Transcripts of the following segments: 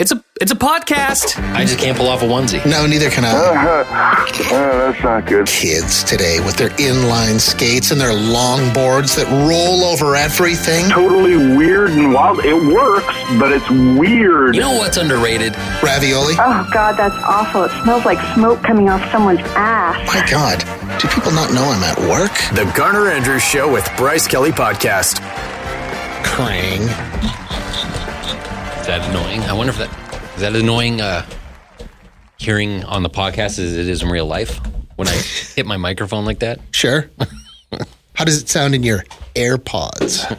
it's a it's a podcast. I just can't pull off a onesie. No, neither can I. Oh, that's not good. Kids today with their inline skates and their long boards that roll over everything. Totally weird and wild. It works, but it's weird. You know what's underrated? Ravioli? Oh God, that's awful. It smells like smoke coming off someone's ass. My God, do people not know I'm at work? The Garner Andrews Show with Bryce Kelly Podcast. Krang. Is that annoying? I wonder if that is that annoying. Uh, hearing on the podcast as it is in real life when I hit my microphone like that. Sure. How does it sound in your AirPods?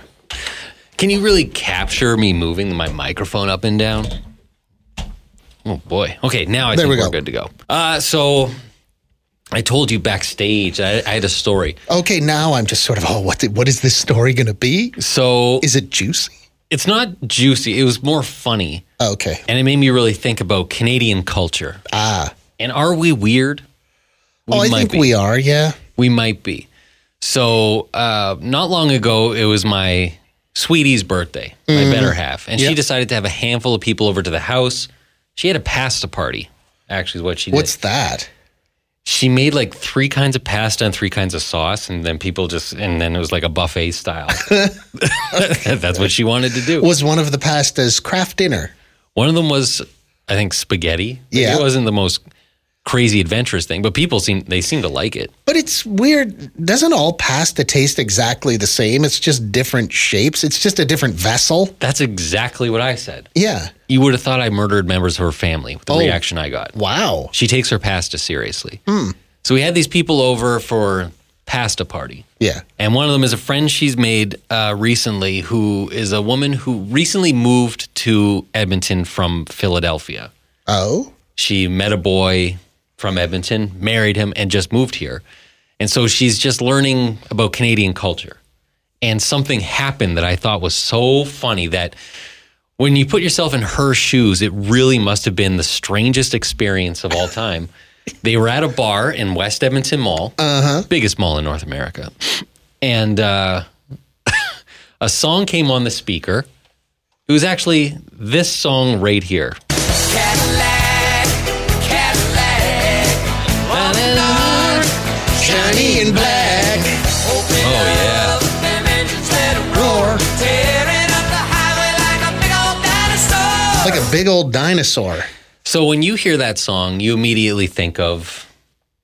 Can you really capture me moving my microphone up and down? Oh boy. Okay, now I There think we are go. good to go. Uh, so I told you backstage I, I had a story. Okay, now I'm just sort of, oh, what, the, what is this story going to be? So Is it juicy? It's not juicy. It was more funny, Okay. and it made me really think about Canadian culture. Ah. And are we weird? We oh, I might think be. we are, yeah. We might be. So, uh, not long ago, it was my sweetie's birthday, my better half, and she Mm-hmm. Decided to have a handful of people over to the house. She had a pasta party. Actually, is what she did. What's that? She made like three kinds of pasta and three kinds of sauce, and then people just, and then it was like a buffet style. That's what she wanted to do. Was one of the pastas Kraft Dinner? One of them was, I think, spaghetti. Like, Yeah. it wasn't the most crazy adventurous thing, but people seem they seem to like it. But it's weird. Doesn't all pasta taste exactly the same? It's just different shapes. It's just a different vessel. That's exactly what I said. Yeah. You would have thought I murdered members of her family with the Oh. reaction I got. Wow. She takes her pasta seriously. So we had these people over for pasta party. Yeah. And one of them is a friend she's made uh, recently who is a woman who recently moved to Edmonton from Philadelphia. Oh. She met a boy from Edmonton, married him, and just moved here. And so she's just learning about Canadian culture. And something happened that I thought was so funny that when you put yourself in her shoes, it really must have been the strangest experience of all time. they were at a bar in West Edmonton Mall, biggest mall in North America. And uh, a song came on the speaker. It was actually this song right here. Shiny and black. Oh, yeah. Roar. Like a big old dinosaur. So when you hear that song, you immediately think of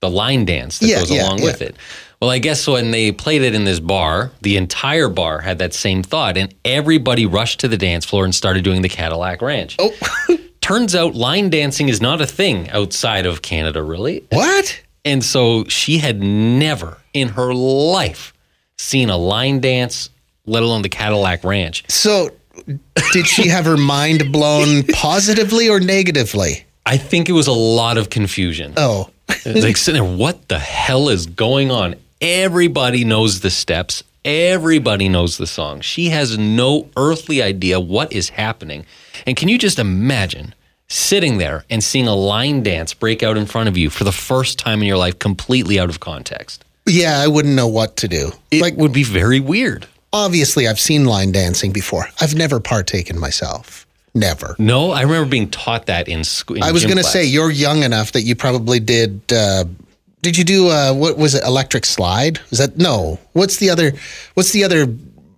the line dance that Yeah, goes yeah, along yeah. with it. Well, I guess when they played it in this bar, the entire bar had that same thought, and everybody rushed to the dance floor and started doing the Cadillac Ranch. Oh, Turns out line dancing is not a thing outside of Canada, really. what? And so she had never in her life seen a line dance, let alone the Cadillac Ranch. So, did she have her mind blown positively or negatively? I think it was a lot of confusion. Oh, like sitting there, what the hell is going on? Everybody knows the steps. Everybody knows the song. She has no earthly idea what is happening. And can you just imagine sitting there and seeing a line dance break out in front of you for the first time in your life, completely out of context? yeah, I wouldn't know what to do. It like, would be very weird. obviously, I've seen line dancing before. I've never partaken myself. Never. No, I remember being taught that in school. I was going to say you're young enough that you probably did. Uh, did you do uh, what was it? Electric slide? Was that no? What's the other? What's the other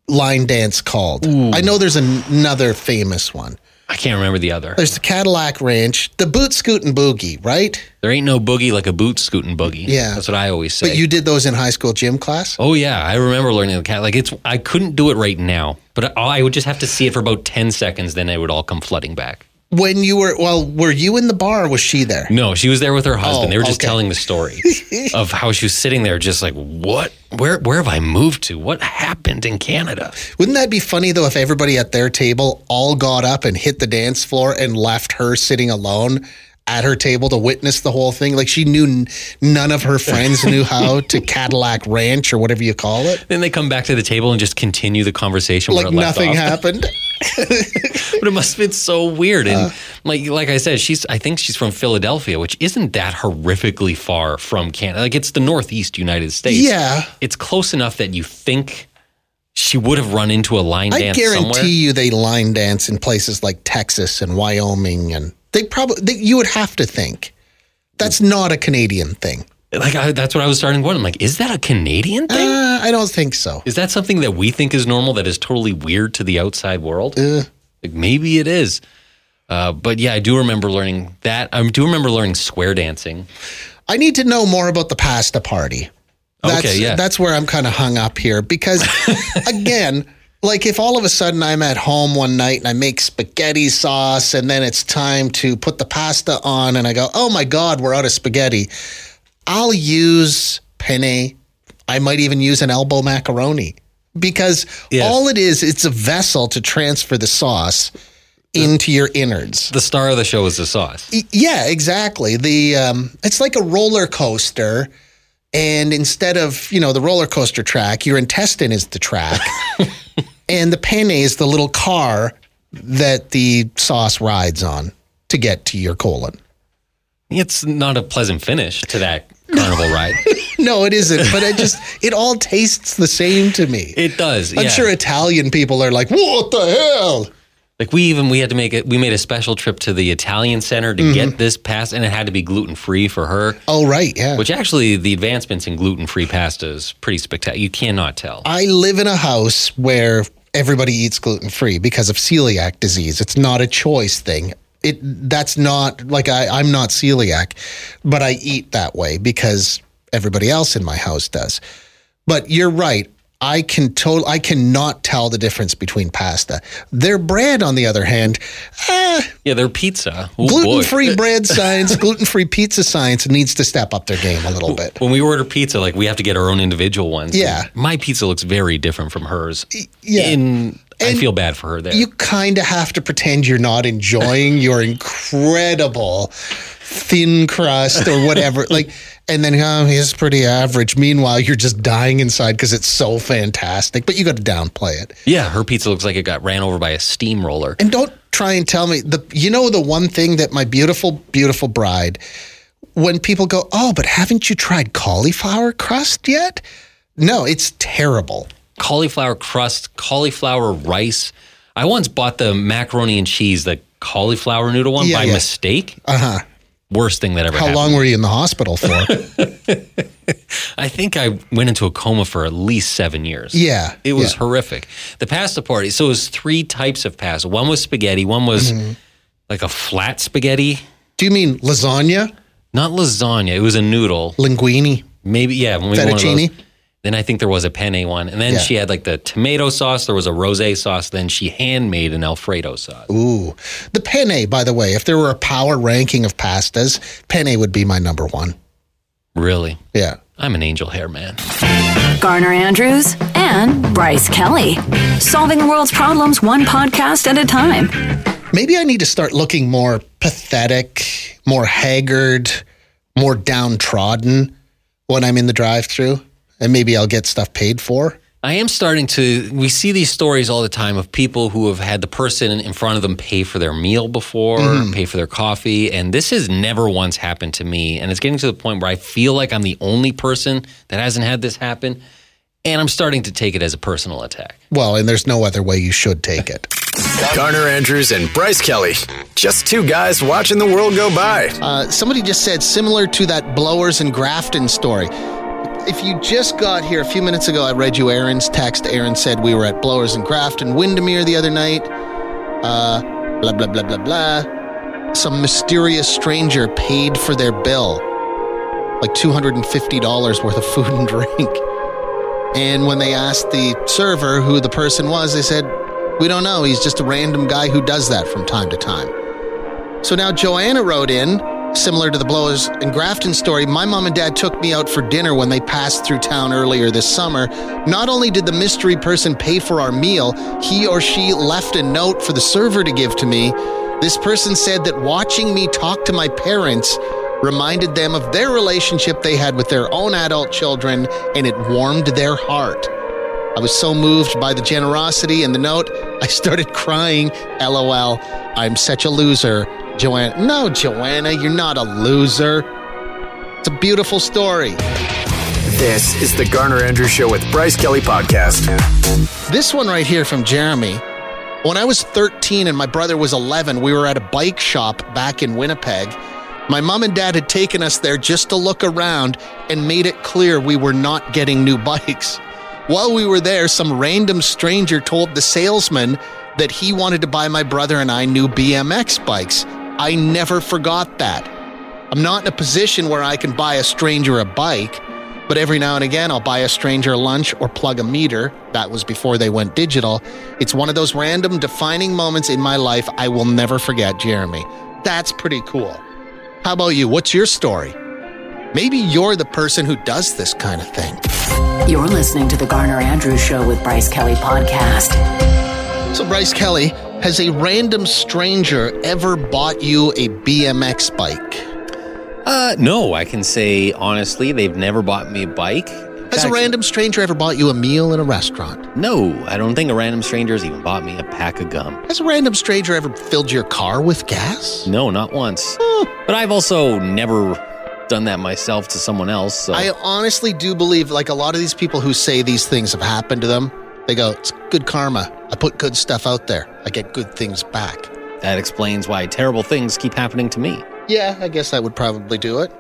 line dance called? I know there's an- another famous one. I can't remember the other. There's the Cadillac Ranch, the boot scoot and boogie, right? There ain't no boogie like a boot scooting boogie. Yeah. That's what I always say. But you did those in high school gym class. Oh yeah, I remember learning the cat. Like it's, I couldn't do it right now, but I, I would just have to see it for about ten seconds, then it would all come flooding back. When you were well, were you in the bar? or Was she there? No, she was there with her husband. Oh, they were oh, just okay. telling the story of how she was sitting there, just like, what? Where? Where have I moved to? What happened in Canada? Wouldn't that be funny though if everybody at their table all got up and hit the dance floor and left her sitting alone at her table to witness the whole thing? Like she knew n- none of her friends knew how to Cadillac Ranch or whatever you call it. Then they come back to the table and just continue the conversation. where Like nothing happened. but it must have been so weird. And Uh. like like I said, she's I think she's from Philadelphia, which isn't that horrifically far from Canada. Like it's the Northeast United States. Yeah. it's close enough that you think she would have run into a line I dance I guarantee somewhere. you they line dance in places like Texas and Wyoming, and they probably they, you would have to think that's not a Canadian thing. Like I, that's what I was starting to wonder. I'm like, is that a Canadian thing? Uh, I don't think so. is that something that we think is normal that is totally weird to the outside world? Uh. Like maybe it is. Uh, but yeah, I do remember learning that. I do remember learning square dancing. I need to know more about the pasta party. That's, Okay, yeah. That's where I'm kind of hung up here because, again, like if all of a sudden I'm at home one night and I make spaghetti sauce and then it's time to put the pasta on and I go, oh my God, we're out of spaghetti. I'll use penne. I might even use an elbow macaroni because Yes. all it is, it's a vessel to transfer the sauce into your innards. The star of the show is the sauce. Yeah, exactly. The um, it's like a roller coaster, and instead of you know the roller coaster track, your intestine is the track, and the penne is the little car that the sauce rides on to get to your colon. It's not a pleasant finish to that carnival ride. No, it isn't. But it just it all tastes the same to me. It does. I'm yeah. sure Italian people are like, "What the hell?" Like we even we had to make it. We made a special trip to the Italian center to Mm-hmm. get this pasta, and it had to be gluten free for her. Oh, right, yeah. Which actually, the advancements in gluten free pasta is pretty spectacular. You cannot tell. I live in a house where everybody eats gluten free because of celiac disease. It's not a choice thing. It that's not like I, I'm not celiac, but I eat that way because everybody else in my house does. But you're right. I can total I cannot tell the difference between pasta. Their bread, on the other hand, eh, Yeah, their pizza. Oh, gluten free bread science, gluten free pizza science needs to step up their game a little bit. When we order pizza, like we have to get our own individual ones. Yeah. my pizza looks very different from hers. yeah. And I feel bad for her there. you kind of have to pretend you're not enjoying your incredible thin crust or whatever. like, and then oh, he's pretty average. Meanwhile, you're just dying inside because it's so fantastic. But you got to downplay it. yeah, her pizza looks like it got ran over by a steamroller. And don't try and tell me the. You know the one thing that my beautiful, beautiful bride. When people go, oh, but haven't you tried cauliflower crust yet? No, it's terrible. Cauliflower crust, cauliflower rice. I once bought the macaroni and cheese, the cauliflower noodle one, Yeah, by yeah. mistake. Uh huh. Worst thing that ever happened. How happened. long were you in the hospital for? I think I went into a coma for at least seven years. Yeah, It was yeah. horrific. The pasta party. So it was three types of pasta. One was spaghetti. One was Mm-hmm. like a flat spaghetti, Do you mean lasagna, not lasagna. It was a noodle. linguine? Maybe yeah. Maybe one of those. Fettuccine? Then I think there was a penne one, and then Yeah. she had like the tomato sauce. There was a rosé sauce. Then she handmade an Alfredo sauce. Ooh. The penne, by the way, if there were a power ranking of pastas, penne would be my number one. Really, Yeah. I'm an angel hair man. Garner Andrews and Bryce Kelly. Solving the world's problems one podcast at a time. Maybe I need to start looking more pathetic, more haggard, more downtrodden when I'm in the drive through. And maybe I'll get stuff paid for. I am starting to. We see these stories all the time of people who have had the person in front of them pay for their meal before, pay for their coffee, and this has never once happened to me. And it's getting to the point where I feel like I'm the only person that hasn't had this happen, and I'm starting to take it as a personal attack. Well, and there's no other way you should take it. Garner Andrews and Bryce Kelly. Just two guys watching the world go by. Uh, somebody just said similar to that Blowers and Grafton story. If you just got here a few minutes ago, I read you Aaron's text. Aaron said we were at Blowers and Grafton, Windermere the other night. Uh, blah, blah, blah, blah, blah. Some mysterious stranger paid for their bill, like $250 worth of food and drink. And when they asked the server who the person was, they said, We don't know. He's just a random guy who does that from time to time. So now Joanna wrote in, similar to the Blowers and Grafton story. My mom and dad took me out for dinner when they passed through town earlier this summer. Not only did the mystery person pay for our meal, he or she left a note for the server to give to me. This person said that watching me talk to my parents reminded them of their relationship they had with their own adult children, and it warmed their heart. I was so moved by the generosity and the note, I started crying. LOL. I'm such a loser. Joanna. No, Joanna, you're not a loser. It's a beautiful story. This is the Garner Andrews Show with Bryce Kelly Podcast. This one right here from Jeremy. When I was 13 and my brother was 11, we were at a bike shop back in Winnipeg. My mom and dad had taken us there just to look around and made it clear we were not getting new bikes. While we were there, some random stranger told the salesman that he wanted to buy my brother and I new BMX bikes. I never forgot that. I'm not in a position where I can buy a stranger a bike, but every now and again I'll buy a stranger lunch or plug a meter. That was before they went digital. It's one of those random defining moments in my life I will never forget, Jeremy. That's pretty cool. How about you? What's your story? Maybe you're the person who does this kind of thing. You're listening to the Garner Andrews Show with Bryce Kelly Podcast. So, Bryce Kelly, has a random stranger ever bought you a BMX bike? Uh, no, I can say honestly, they've never bought me a bike. In Has a random stranger ever bought you a meal in a restaurant? No, I don't think a random stranger has even bought me a pack of gum. Has a random stranger ever filled your car with gas? No, not once. But I've also never done that myself to someone else. So I honestly do believe, like a lot of these people who say these things have happened to them, they go, it's good karma. I put good stuff out there. I get good things back. that explains why terrible things keep happening to me. Yeah, I guess that would probably do it.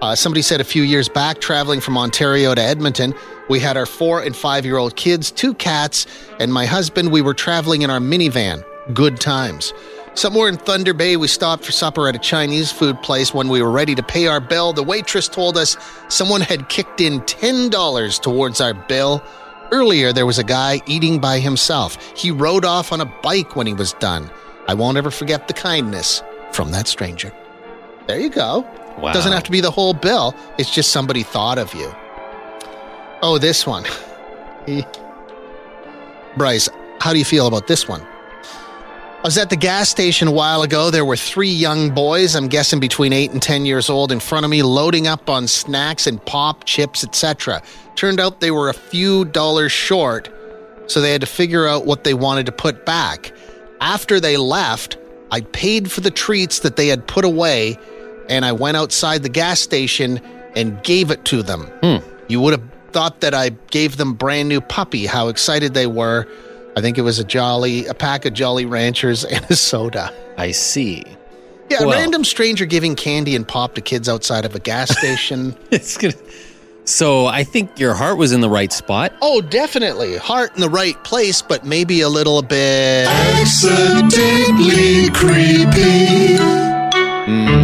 Uh, somebody said a few years back, traveling from Ontario to Edmonton, we had our four and five year old kids, two cats, and my husband. We were traveling in our minivan. Good times. Somewhere in Thunder Bay, we stopped for supper at a Chinese food place. When we were ready to pay our bill, the waitress told us someone had kicked in $10 towards our bill. Earlier, there was a guy eating by himself. He rode off on a bike when he was done. I won't ever forget the kindness from that stranger. There you go. Wow. Doesn't have to be the whole bill. It's just somebody thought of you. Oh, this one. Bryce, how do you feel about this one? I was at the gas station a while ago. There were three young boys, I'm guessing between 8 and 10 years old, in front of me loading up on snacks and pop, chips, etc. Turned out they were a few dollars short, so they had to figure out what they wanted to put back. After they left, I paid for the treats that they had put away, and I went outside the gas station and gave it to them. Hmm. You would have thought that I gave them brand new puppy, how excited they were. I think it was a jolly, a pack of Jolly Ranchers and a soda. I see. Yeah, a random stranger giving candy and pop to kids outside of a gas station. It's gonna. So I think your heart was in the right spot. oh, definitely. Heart in the right place, but maybe a little bit. Accidentally creepy. Hmm.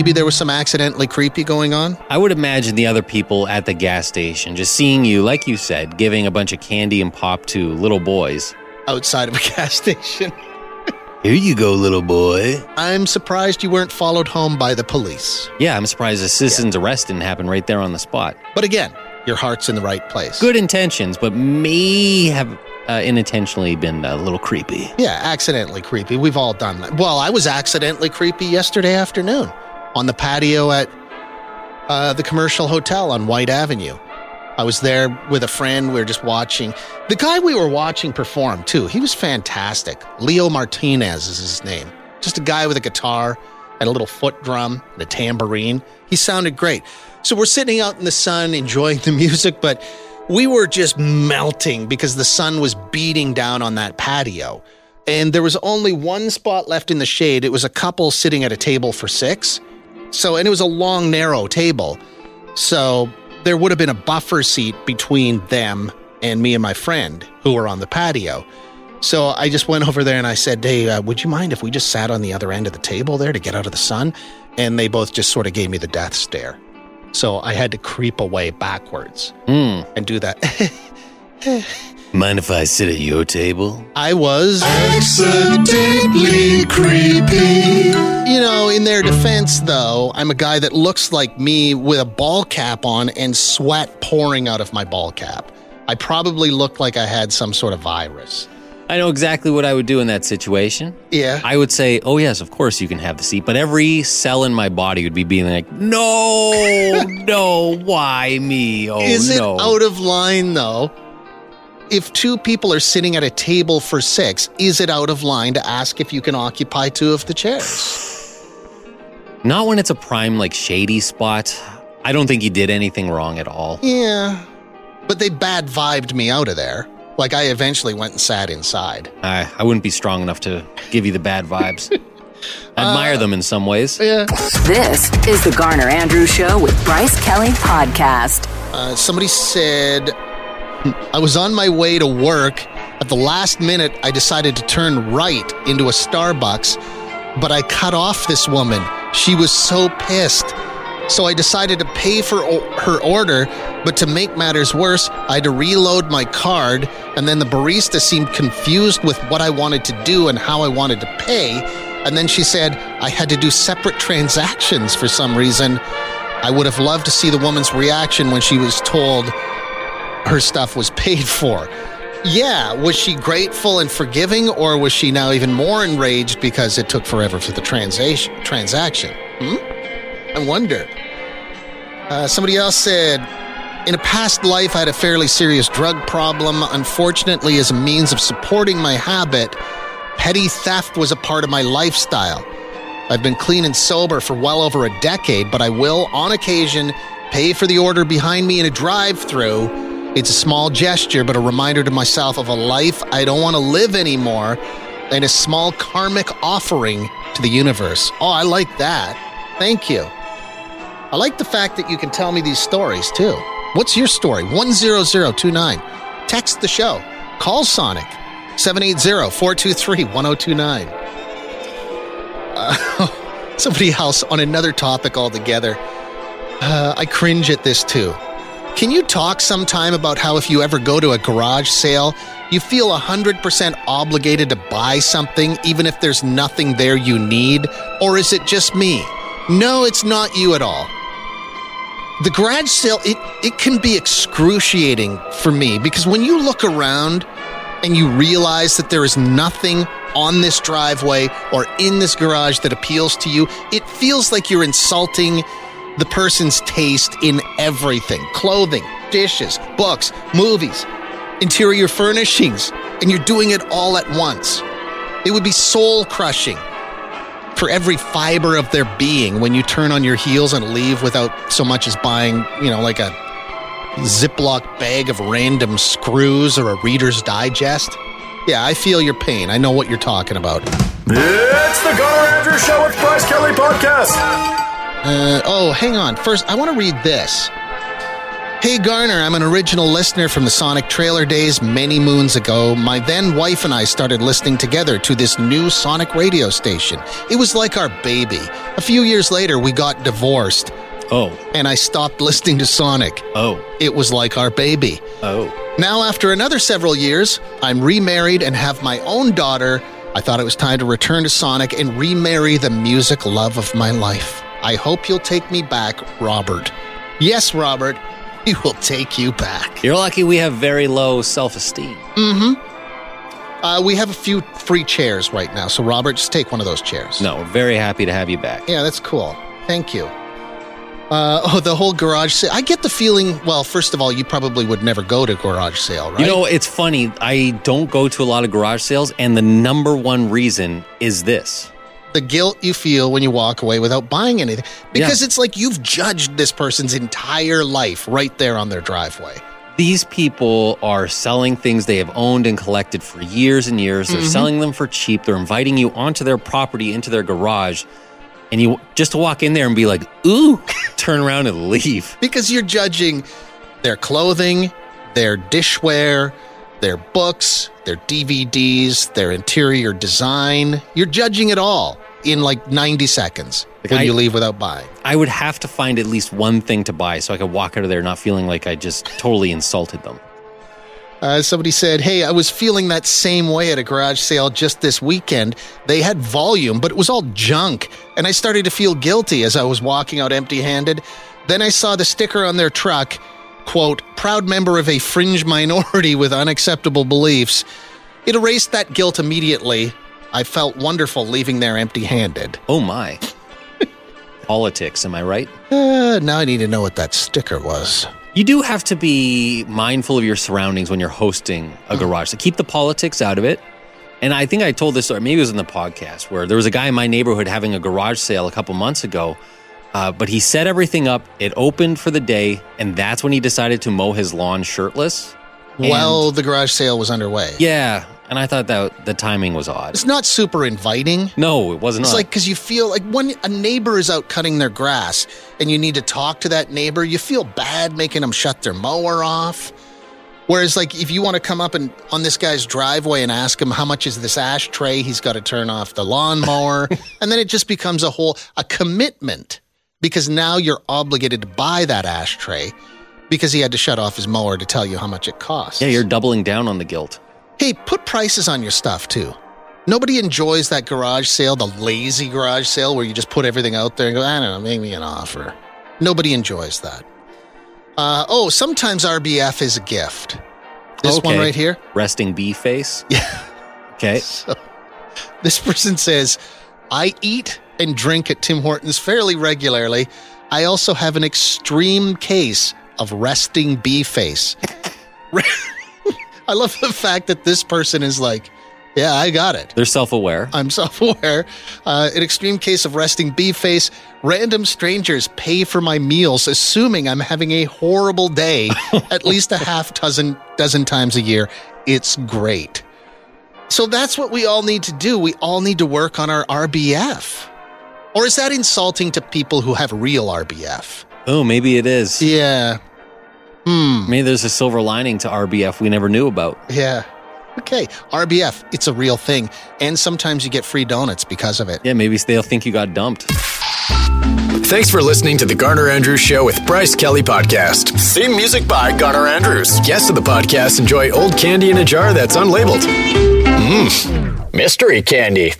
Maybe there was some accidentally creepy going on. I would imagine the other people at the gas station just seeing you, like you said, giving a bunch of candy and pop to little boys. outside of a gas station. Here you go, little boy. I'm surprised you weren't followed home by the police. Yeah, I'm surprised the citizen's arrest didn't happen right there on the spot. But again, your heart's in the right place. Good intentions, but may have uh, unintentionally been a little creepy. Yeah, accidentally creepy. We've all done that. Well, I was accidentally creepy yesterday afternoon on the patio at uh, the commercial hotel on Whyte Avenue. I was there with a friend. We were just watching. The guy we were watching perform, too, he was fantastic. Leo Martinez is his name. Just a guy with a guitar and a little foot drum and a tambourine. He sounded great. So we're sitting out in the sun enjoying the music, but we were just melting because the sun was beating down on that patio. And there was only one spot left in the shade. It was a couple sitting at a table for six. So, and it was a long, narrow table. So there would have been a buffer seat between them and me and my friend who were on the patio. So I just went over there and I said, Hey, uh, would you mind if we just sat on the other end of the table there to get out of the sun? And they both just sort of gave me the death stare. So I had to creep away backwards and do that. Mind if I sit at your table? I was accidentally creepy. You know, in their defense, though, I'm a guy that looks like me with a ball cap on and sweat pouring out of my ball cap. I probably looked like I had some sort of virus. I know exactly what I would do in that situation. Yeah. I would say, "Oh yes, of course you can have the seat," but every cell in my body would be being like, "No, no, why me? Oh Is it no!" out of line, though? If two people are sitting at a table for six, is it out of line to ask if you can occupy two of the chairs? Not when it's a prime, like shady spot. I don't think he did anything wrong at all. Yeah. But they bad vibed me out of there. Like I eventually went and sat inside. I, I wouldn't be strong enough to give you the bad vibes. I admire them in some ways. Yeah. This is the Garner Andrews Show with Bryce Kelly Podcast. Uh, somebody said, I was on my way to work. At the last minute, I decided to turn right into a Starbucks, but I cut off this woman. She was so pissed. So I decided to pay for her order, but to make matters worse, I had to reload my card, and then the barista seemed confused with what I wanted to do and how I wanted to pay. And then she said I had to do separate transactions for some reason. I would have loved to see the woman's reaction when she was told her stuff was paid for. Yeah, was she grateful and forgiving, or was she now even more enraged because it took forever for the transaction? Transaction? Hmm? I wonder. Uh, somebody else said, in a past life, I had a fairly serious drug problem. Unfortunately, as a means of supporting my habit, petty theft was a part of my lifestyle. I've been clean and sober for well over a decade, but I will, on occasion, pay for the order behind me in a drive through. It's a small gesture, but a reminder to myself of a life I don't want to live anymore and a small karmic offering to the universe. Oh, I like that. Thank you. I like the fact that you can tell me these stories too. What's your story? 10029. Text the show. Call Sonic 780 423 1029. Uh, Somebody else on another topic altogether. Uh, I cringe at this too. Can you talk sometime about how if you ever go to a garage sale, you feel 100% obligated to buy something even if there's nothing there you need? Or is it just me? No, it's not you at all. The garage sale, it, it can be excruciating for me because when you look around and you realize that there is nothing on this driveway or in this garage that appeals to you, it feels like you're insulting the person's taste in everything clothing, dishes, books, movies, interior furnishings, and you're doing it all at once. It would be soul crushing for every fiber of their being when you turn on your heels and leave without so much as buying, you know, like a Ziploc bag of random screws or a Reader's Digest. Yeah, I feel your pain. I know what you're talking about. It's the Garner Andrews Show with Bryce Kelly Podcast. Uh, oh, hang on. First, I want to read this. Hey Garner, I'm an original listener from the Sonic trailer days many moons ago. My then wife and I started listening together to this new Sonic radio station. It was like our baby. A few years later, we got divorced, Oh, and I stopped listening to Sonic. oh, It was like our baby. oh. Now, after another several years, I'm remarried and have my own daughter. I thought it was time to return to Sonic and remarry the music love of my life. I hope you'll take me back, Robert. Yes, Robert, we will take you back. You're lucky we have very low self esteem. Mm hmm. Uh, we have a few free chairs right now, so Robert, just take one of those chairs. No, we're very happy to have you back. Yeah, that's cool. Thank you. Uh, oh, the whole garage sale. I get the feeling, well, first of all, you probably would never go to garage sale, right? You know, it's funny. I don't go to a lot of garage sales, and the number one reason is this. The guilt you feel when you walk away without buying anything because Yeah. it's like you've judged this person's entire life right there on their driveway. These people are selling things they have owned and collected for years and years. They're mm-hmm. selling them for cheap. They're inviting you onto their property, into their garage, and you just to walk in there and be like, ooh, turn around and leave. Because you're judging their clothing, their dishware, their books, their DVDs, their interior design. You're judging it all in like 90 seconds Like, when I- you leave without buying. I would have to find at least one thing to buy so I could walk out of there not feeling like I just totally insulted them. Uh, somebody said, Hey, I was feeling that same way at a garage sale just this weekend. They had volume, but it was all junk. And I started to feel guilty as I was walking out empty handed. Then I saw the sticker on their truck, quote, proud member of a fringe minority with unacceptable beliefs. It erased that guilt immediately. I felt wonderful leaving there empty handed. Oh my. Politics, am I right? Uh, now I need to know what that sticker was. You do have to be mindful of your surroundings when you're hosting a garage. So keep the politics out of it. And I think I told this, or maybe it was in the podcast, where there was a guy in my neighborhood having a garage sale a couple months ago. Uh, but he set everything up. It opened for the day, and that's when he decided to mow his lawn shirtless. And- Well, the garage sale was underway. yeah, and I thought that the timing was odd. It's not super inviting. No, it wasn't. It's like because you feel like when a neighbor is out cutting their grass and you need to talk to that neighbor, you feel bad making them shut their mower off. Whereas, like, if you want to come up and on this guy's driveway and ask him how much is this ashtray, he's got to turn off the lawnmower, and then it just becomes a whole a commitment because now you're obligated to buy that ashtray because he had to shut off his mower to tell you how much it costs. yeah, you're doubling down on the guilt. Hey, put prices on your stuff too. Nobody enjoys that garage sale, the lazy garage sale where you just put everything out there and go, I don't know, make me an offer. Nobody enjoys that. Uh, oh, sometimes RBF is a gift. This one right here. Resting bee face. Yeah. Okay. So, this person says, I eat and drink at Tim Hortons fairly regularly. I also have an extreme case of resting bee face. I love the fact that this person is like, yeah, I got it. They're self aware. I'm self aware. Uh, an extreme case of resting bee face. Random strangers pay for my meals, assuming I'm having a horrible day at least a half dozen, dozen times a year. It's great. So that's what we all need to do. We all need to work on our RBF. Or is that insulting to people who have real RBF? Oh, maybe it is. Yeah. Hmm. Maybe there's a silver lining to RBF we never knew about. Yeah. Okay. RBF, it's a real thing. And sometimes you get free donuts because of it. Yeah, maybe they'll think you got dumped. Thanks for listening to the Garner Andrews Show with Bryce Kelly Podcast. Theme music by Garner Andrews. Guests of the podcast enjoy old candy in a jar that's unlabeled. Mmm, mystery candy.